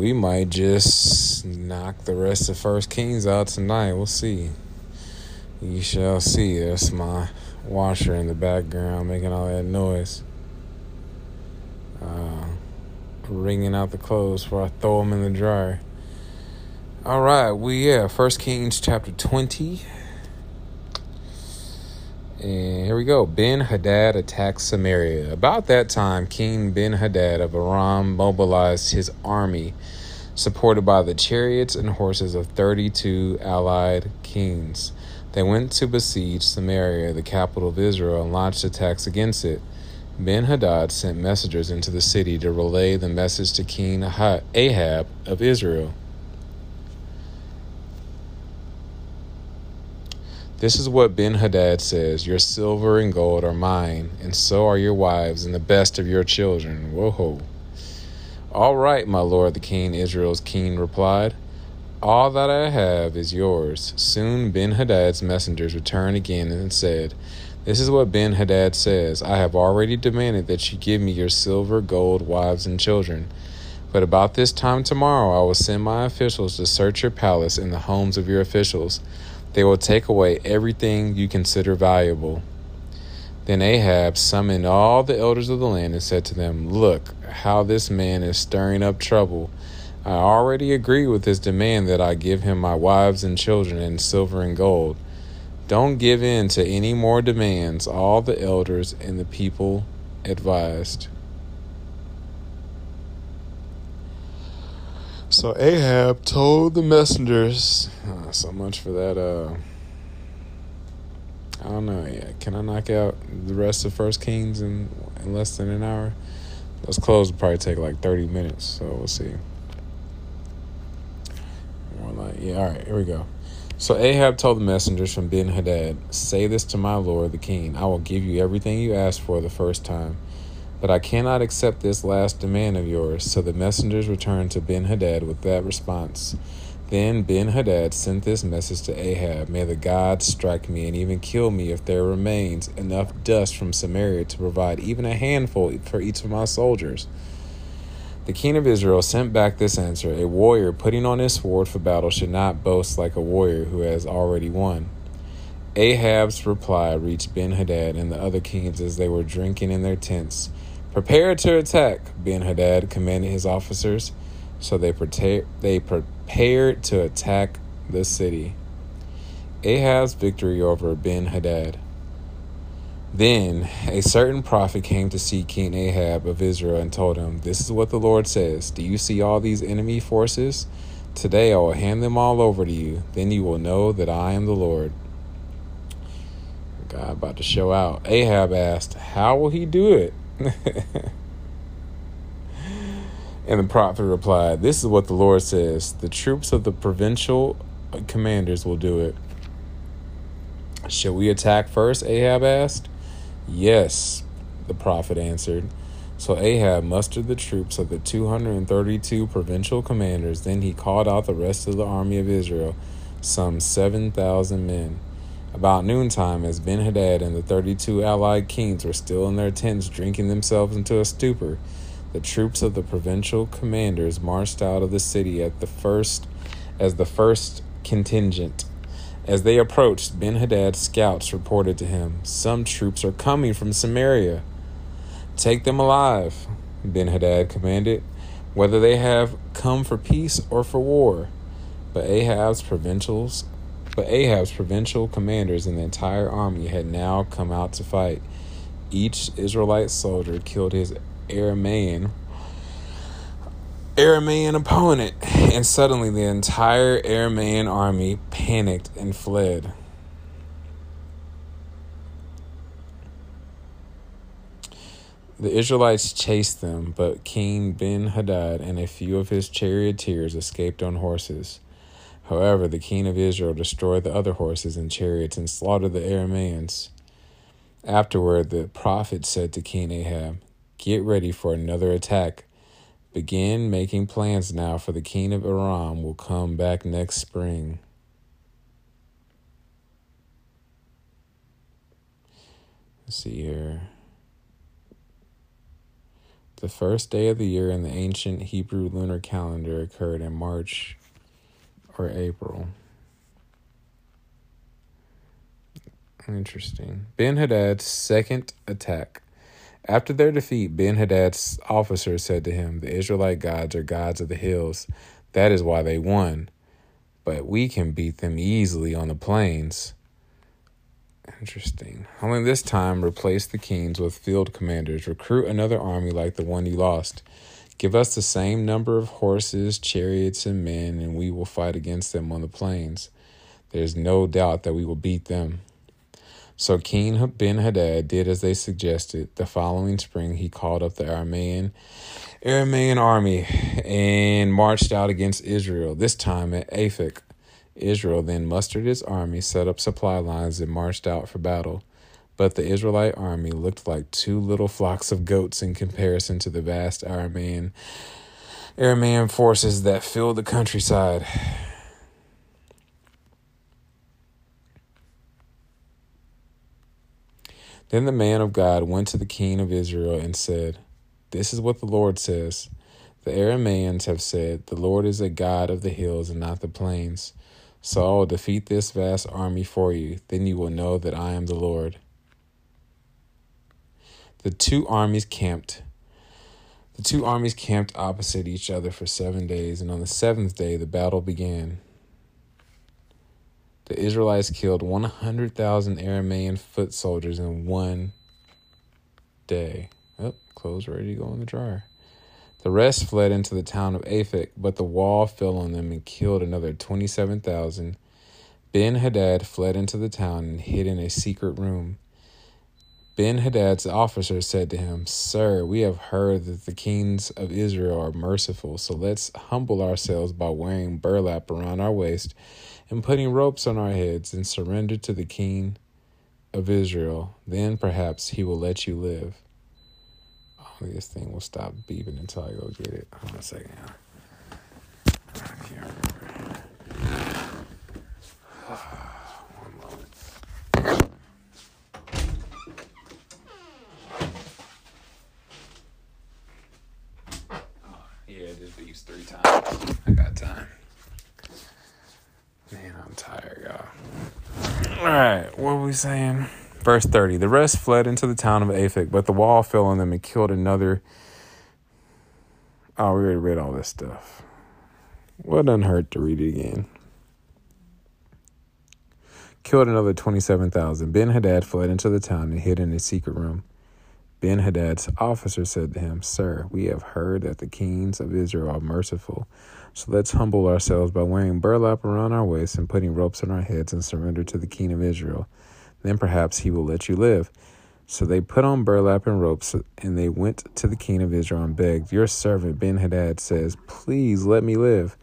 We might just knock the rest of First Kings out tonight. We'll see. You shall see. That's my washer in the background making all that noise. Uh, wringing out the clothes before I throw them in the dryer. All right, we yeah, First Kings chapter twenty. And here we go. Ben Hadad attacks Samaria. About that time, King Ben Hadad of Aram mobilized his army, supported by the chariots and horses of 32 allied kings. They went to besiege Samaria, the capital of Israel, and launched attacks against it. Ben Hadad sent messengers into the city to relay the message to King Ahab of Israel. This is what Ben Hadad says Your silver and gold are mine, and so are your wives and the best of your children. Whoa. All right, my lord, the king, Israel's king replied. All that I have is yours. Soon Ben Hadad's messengers returned again and said, This is what Ben Hadad says I have already demanded that you give me your silver, gold, wives, and children. But about this time tomorrow I will send my officials to search your palace and the homes of your officials. They will take away everything you consider valuable. Then Ahab summoned all the elders of the land and said to them, Look, how this man is stirring up trouble. I already agree with his demand that I give him my wives and children and silver and gold. Don't give in to any more demands, all the elders and the people advised. So Ahab told the messengers, uh, so much for that. Uh, I don't know. Yeah, can I knock out the rest of First Kings in, in less than an hour? Those clothes will probably take like thirty minutes, so we'll see. More like, yeah. All right, here we go. So Ahab told the messengers from Ben Hadad, "Say this to my lord the king: I will give you everything you asked for the first time." But I cannot accept this last demand of yours. So the messengers returned to Ben Hadad with that response. Then Ben Hadad sent this message to Ahab May the gods strike me and even kill me if there remains enough dust from Samaria to provide even a handful for each of my soldiers. The king of Israel sent back this answer A warrior putting on his sword for battle should not boast like a warrior who has already won. Ahab's reply reached Ben Hadad and the other kings as they were drinking in their tents. Prepare to attack, Ben Hadad commanded his officers. So they, prepare, they prepared to attack the city. Ahab's victory over Ben Hadad. Then a certain prophet came to see King Ahab of Israel and told him, This is what the Lord says Do you see all these enemy forces? Today I will hand them all over to you. Then you will know that I am the Lord. God about to show out. Ahab asked, How will he do it? And the prophet replied, This is what the Lord says The troops of the provincial commanders will do it. Shall we attack first? Ahab asked. Yes, the prophet answered. So Ahab mustered the troops of the 232 provincial commanders. Then he called out the rest of the army of Israel, some 7,000 men. About noontime, as Ben Hadad and the 32 allied kings were still in their tents drinking themselves into a stupor, the troops of the provincial commanders marched out of the city at the first as the first contingent. As they approached, Ben Hadad's scouts reported to him, Some troops are coming from Samaria. Take them alive, Ben Hadad commanded, whether they have come for peace or for war. But Ahab's provincials but Ahab's provincial commanders and the entire army had now come out to fight. Each Israelite soldier killed his Aramean Aramean opponent, and suddenly the entire Aramean army panicked and fled. The Israelites chased them, but King Ben Hadad and a few of his charioteers escaped on horses. However, the king of Israel destroyed the other horses and chariots and slaughtered the Arameans. Afterward, the prophet said to King Ahab, Get ready for another attack. Begin making plans now, for the king of Aram will come back next spring. Let's see here. The first day of the year in the ancient Hebrew lunar calendar occurred in March or April. Interesting. Ben Hadad's second attack. After their defeat, Ben Hadad's officers said to him, The Israelite gods are gods of the hills. That is why they won. But we can beat them easily on the plains. Interesting. Only this time, replace the kings with field commanders. Recruit another army like the one you lost. Give us the same number of horses, chariots, and men, and we will fight against them on the plains. There's no doubt that we will beat them. So King Ben Hadad did as they suggested. The following spring, he called up the Aramean, Aramean army and marched out against Israel, this time at Aphek. Israel then mustered its army, set up supply lines, and marched out for battle. But the Israelite army looked like two little flocks of goats in comparison to the vast Aramean, Aramean forces that filled the countryside. Then the man of God went to the king of Israel and said, This is what the Lord says. The Arameans have said, The Lord is a God of the hills and not the plains. So I will defeat this vast army for you. Then you will know that I am the Lord. The two armies camped. The two armies camped opposite each other for seven days, and on the seventh day the battle began. The Israelites killed 100,000 Aramean foot soldiers in one day. Oh, clothes ready to go in the dryer. The rest fled into the town of Aphek, but the wall fell on them and killed another 27,000. Ben Hadad fled into the town and hid in a secret room. Ben Hadad's officers said to him, Sir, we have heard that the kings of Israel are merciful, so let's humble ourselves by wearing burlap around our waist and putting ropes on our heads and surrender to the king of Israel. Then perhaps he will let you live. Oh, this thing will stop beeping until I go get it. Hold on a second. I can't remember. Yeah, just beeps three times. I got time. Man, I'm tired, y'all. All right, what were we saying? Verse 30 The rest fled into the town of Aphek, but the wall fell on them and killed another. Oh, we already read all this stuff. Well, it doesn't hurt to read it again. Killed another 27,000. Ben Hadad fled into the town and hid in a secret room. Ben Hadad's officer said to him, Sir, we have heard that the kings of Israel are merciful. So let's humble ourselves by wearing burlap around our waists and putting ropes on our heads and surrender to the king of Israel. Then perhaps he will let you live. So they put on burlap and ropes, and they went to the king of Israel and begged, Your servant Ben Hadad says, Please let me live.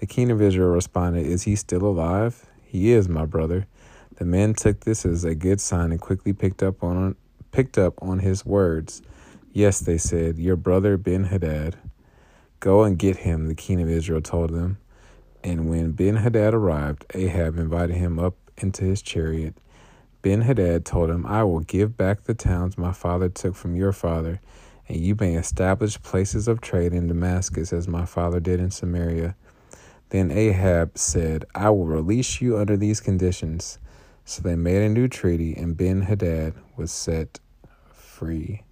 The king of Israel responded, Is he still alive? He is, my brother. The men took this as a good sign and quickly picked up on picked up on his words. Yes, they said, Your brother Ben Hadad. Go and get him, the king of Israel told them. And when Ben Hadad arrived, Ahab invited him up into his chariot. Ben Hadad told him, I will give back the towns my father took from your father, and you may establish places of trade in Damascus as my father did in Samaria. Then Ahab said, I will release you under these conditions. So they made a new treaty, and Ben Hadad was set free.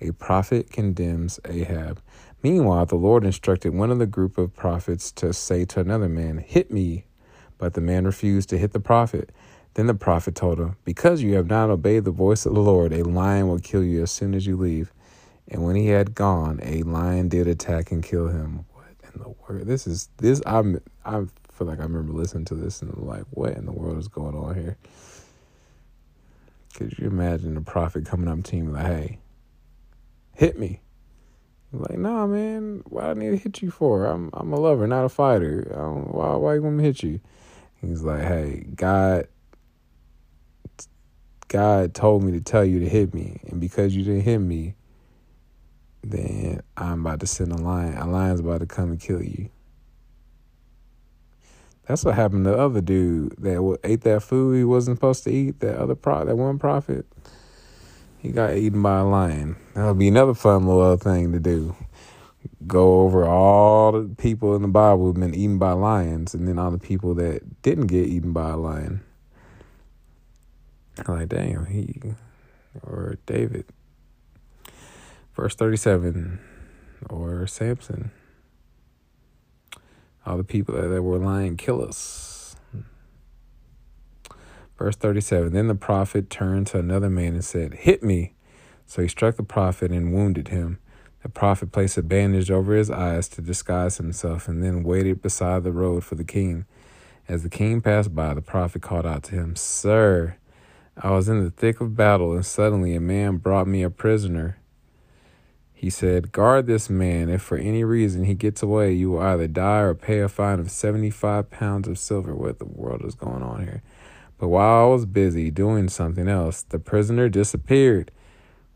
A prophet condemns Ahab. Meanwhile, the Lord instructed one of the group of prophets to say to another man, Hit me. But the man refused to hit the prophet. Then the prophet told him, Because you have not obeyed the voice of the Lord, a lion will kill you as soon as you leave. And when he had gone, a lion did attack and kill him. What in the world? This is this. I'm. I feel like I remember listening to this and like, what in the world is going on here? Could you imagine the prophet coming up to you like, "Hey, hit me"? like, nah, man. Why I need to hit you for? I'm I'm a lover, not a fighter. why why you to hit you? He's like, hey, God. God told me to tell you to hit me, and because you didn't hit me, then I'm about to send a lion. A lion's about to come and kill you. That's what happened to the other dude that ate that food he wasn't supposed to eat. That other pro, that one prophet. he got eaten by a lion. That'll be another fun little thing to do. Go over all the people in the Bible who've been eaten by lions, and then all the people that didn't get eaten by a lion. Like, Daniel or David. Verse 37, or Samson. All the people that, were kill us. Verse 37 Then the prophet turned to another man and said, Hit me. So he struck the prophet and wounded him. The prophet placed a bandage over his eyes to disguise himself and then waited beside the road for the king. As the king passed by, the prophet called out to him, Sir, I was in the thick of battle, and suddenly a man brought me a prisoner. He said, Guard this man. If for any reason he gets away, you will either die or pay a fine of 75 pounds of silver. What the world is going on here? But while I was busy doing something else, the prisoner disappeared.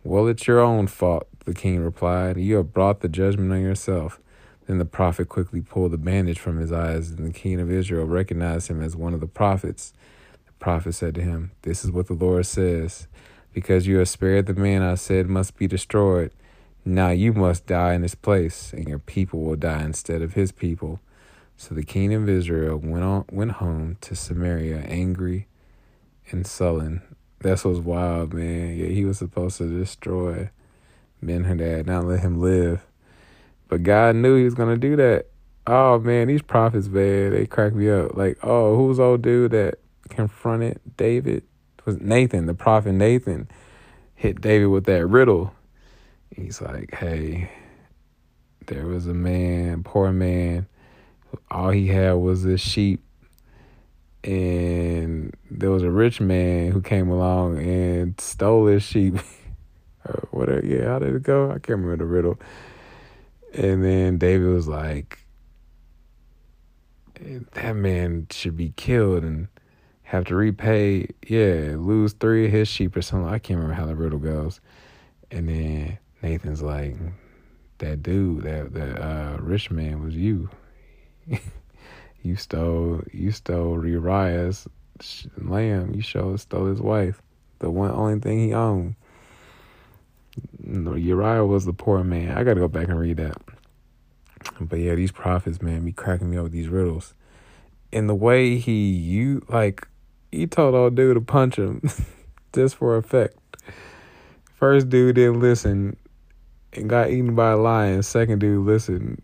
Well, it's your own fault, the king replied. You have brought the judgment on yourself. Then the prophet quickly pulled the bandage from his eyes, and the king of Israel recognized him as one of the prophets The prophet said to him, This is what the Lord says. Because you have spared the man I said must be destroyed, now you must die in his place, and your people will die instead of his people. So the king of Israel went on went home to Samaria angry and sullen. That's what's wild, man. Yeah, he was supposed to destroy Ben Hadad, not let him live. But God knew he was gonna do that. Oh man, these prophets, man, they crack me up. Like, oh, who's old dude that confronted David was Nathan, the prophet Nathan, hit David with that riddle. He's like, hey, there was a man, poor man, all he had was this sheep. And there was a rich man who came along and stole his sheep. or whatever. Yeah, how did it go? I can't remember the riddle. And then David was like, that man should be killed. And have to repay, yeah, lose three of his sheep or something. I can't remember how the riddle goes. And then Nathan's like, that dude, that that uh, rich man was you. you stole you stole Uriah's lamb. You stole stole his wife, the one only thing he owned. Uriah was the poor man. I got to go back and read that. But yeah, these prophets, man, be cracking me up with these riddles. And the way he you like he told old dude to punch him just for effect. First dude didn't listen and got eaten by a lion. Second dude listened.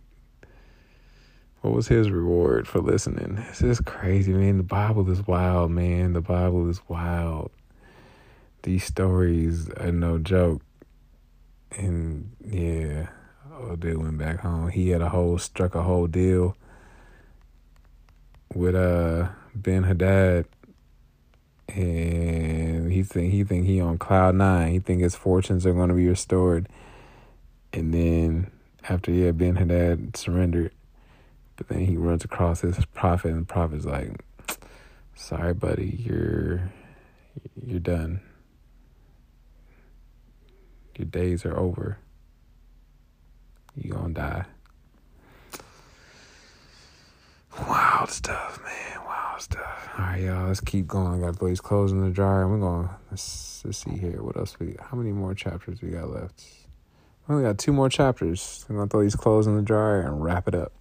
What was his reward for listening? This is crazy, man. The Bible is wild, man. The Bible is wild. These stories are no joke. And yeah, old dude went back home. He had a whole struck a whole deal with uh Ben Hadad and he think he think he on cloud nine. He think his fortunes are going to be restored. And then after yeah, Ben Hadad surrendered, but then he runs across his prophet, and the prophet's like, "Sorry, buddy, you're you're done. Your days are over. You gonna die." Wild stuff, man. Wild stuff. All right, y'all. Let's keep going. I got these clothes in the dryer. We're going. Let's, let's see here. What else we? How many more chapters we got left? We only got two more chapters. I'm gonna throw these clothes in the dryer and wrap it up.